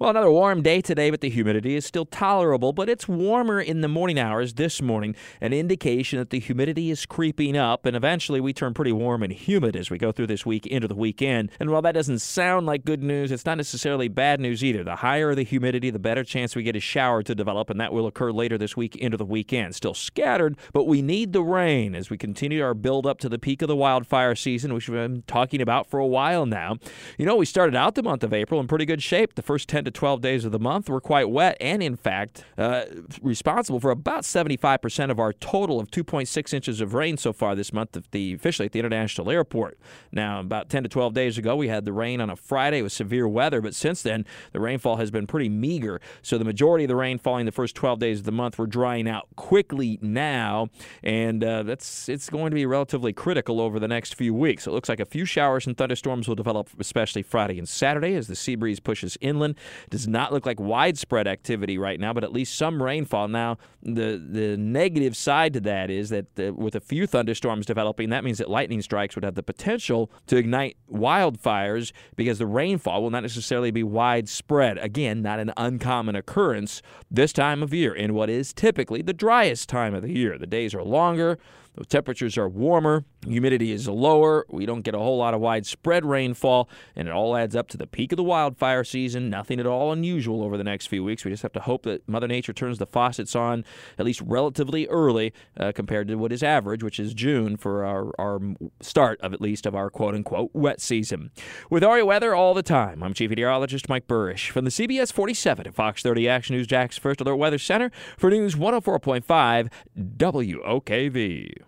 Well, another warm day today, but the humidity is still tolerable, but it's warmer in the morning hours this morning, an indication that the humidity is creeping up, and eventually we turn pretty warm and humid as we go through this week into the weekend. And while that doesn't sound like good news, it's not necessarily bad news either. The higher the humidity, the better chance we get a shower to develop, and that will occur later this week into the weekend. Still scattered, but we need the rain as we continue our build up to the peak of the wildfire season, which we've been talking about for a while now. You know, we started out the month of April in pretty good shape. The first 10 to 12 days of the month were quite wet and, in fact, uh, responsible for about 75% of our total of 2.6 inches of rain so far this month at the, officially at the International Airport. Now, about 10 to 12 days ago, we had the rain on a Friday with severe weather, but since then, the rainfall has been pretty meager. So the majority of the rain falling the first 12 days of the month, we're drying out quickly now, and uh, that's it's going to be relatively critical over the next few weeks. It looks like a few showers and thunderstorms will develop, especially Friday and Saturday, as the sea breeze pushes inland. Does not look like widespread activity right now, but at least some rainfall. Now, the the negative side to that is that the, with a few thunderstorms developing, that means that lightning strikes would have the potential to ignite wildfires because the rainfall will not necessarily be widespread. Again, not an uncommon occurrence this time of year in what is typically the driest time of the year. The days are longer. The temperatures are warmer, humidity is lower, we don't get a whole lot of widespread rainfall, and it all adds up to the peak of the wildfire season. Nothing at all unusual over the next few weeks. We just have to hope that Mother Nature turns the faucets on at least relatively early uh, compared to what is average, which is June for our, our start of at least of our quote unquote wet season. With our weather all the time, I'm Chief Meteorologist Mike Buresh from the CBS 47 at Fox 30 Action News Jax First Alert Weather Center for News 104.5 WOKV.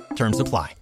Terms apply.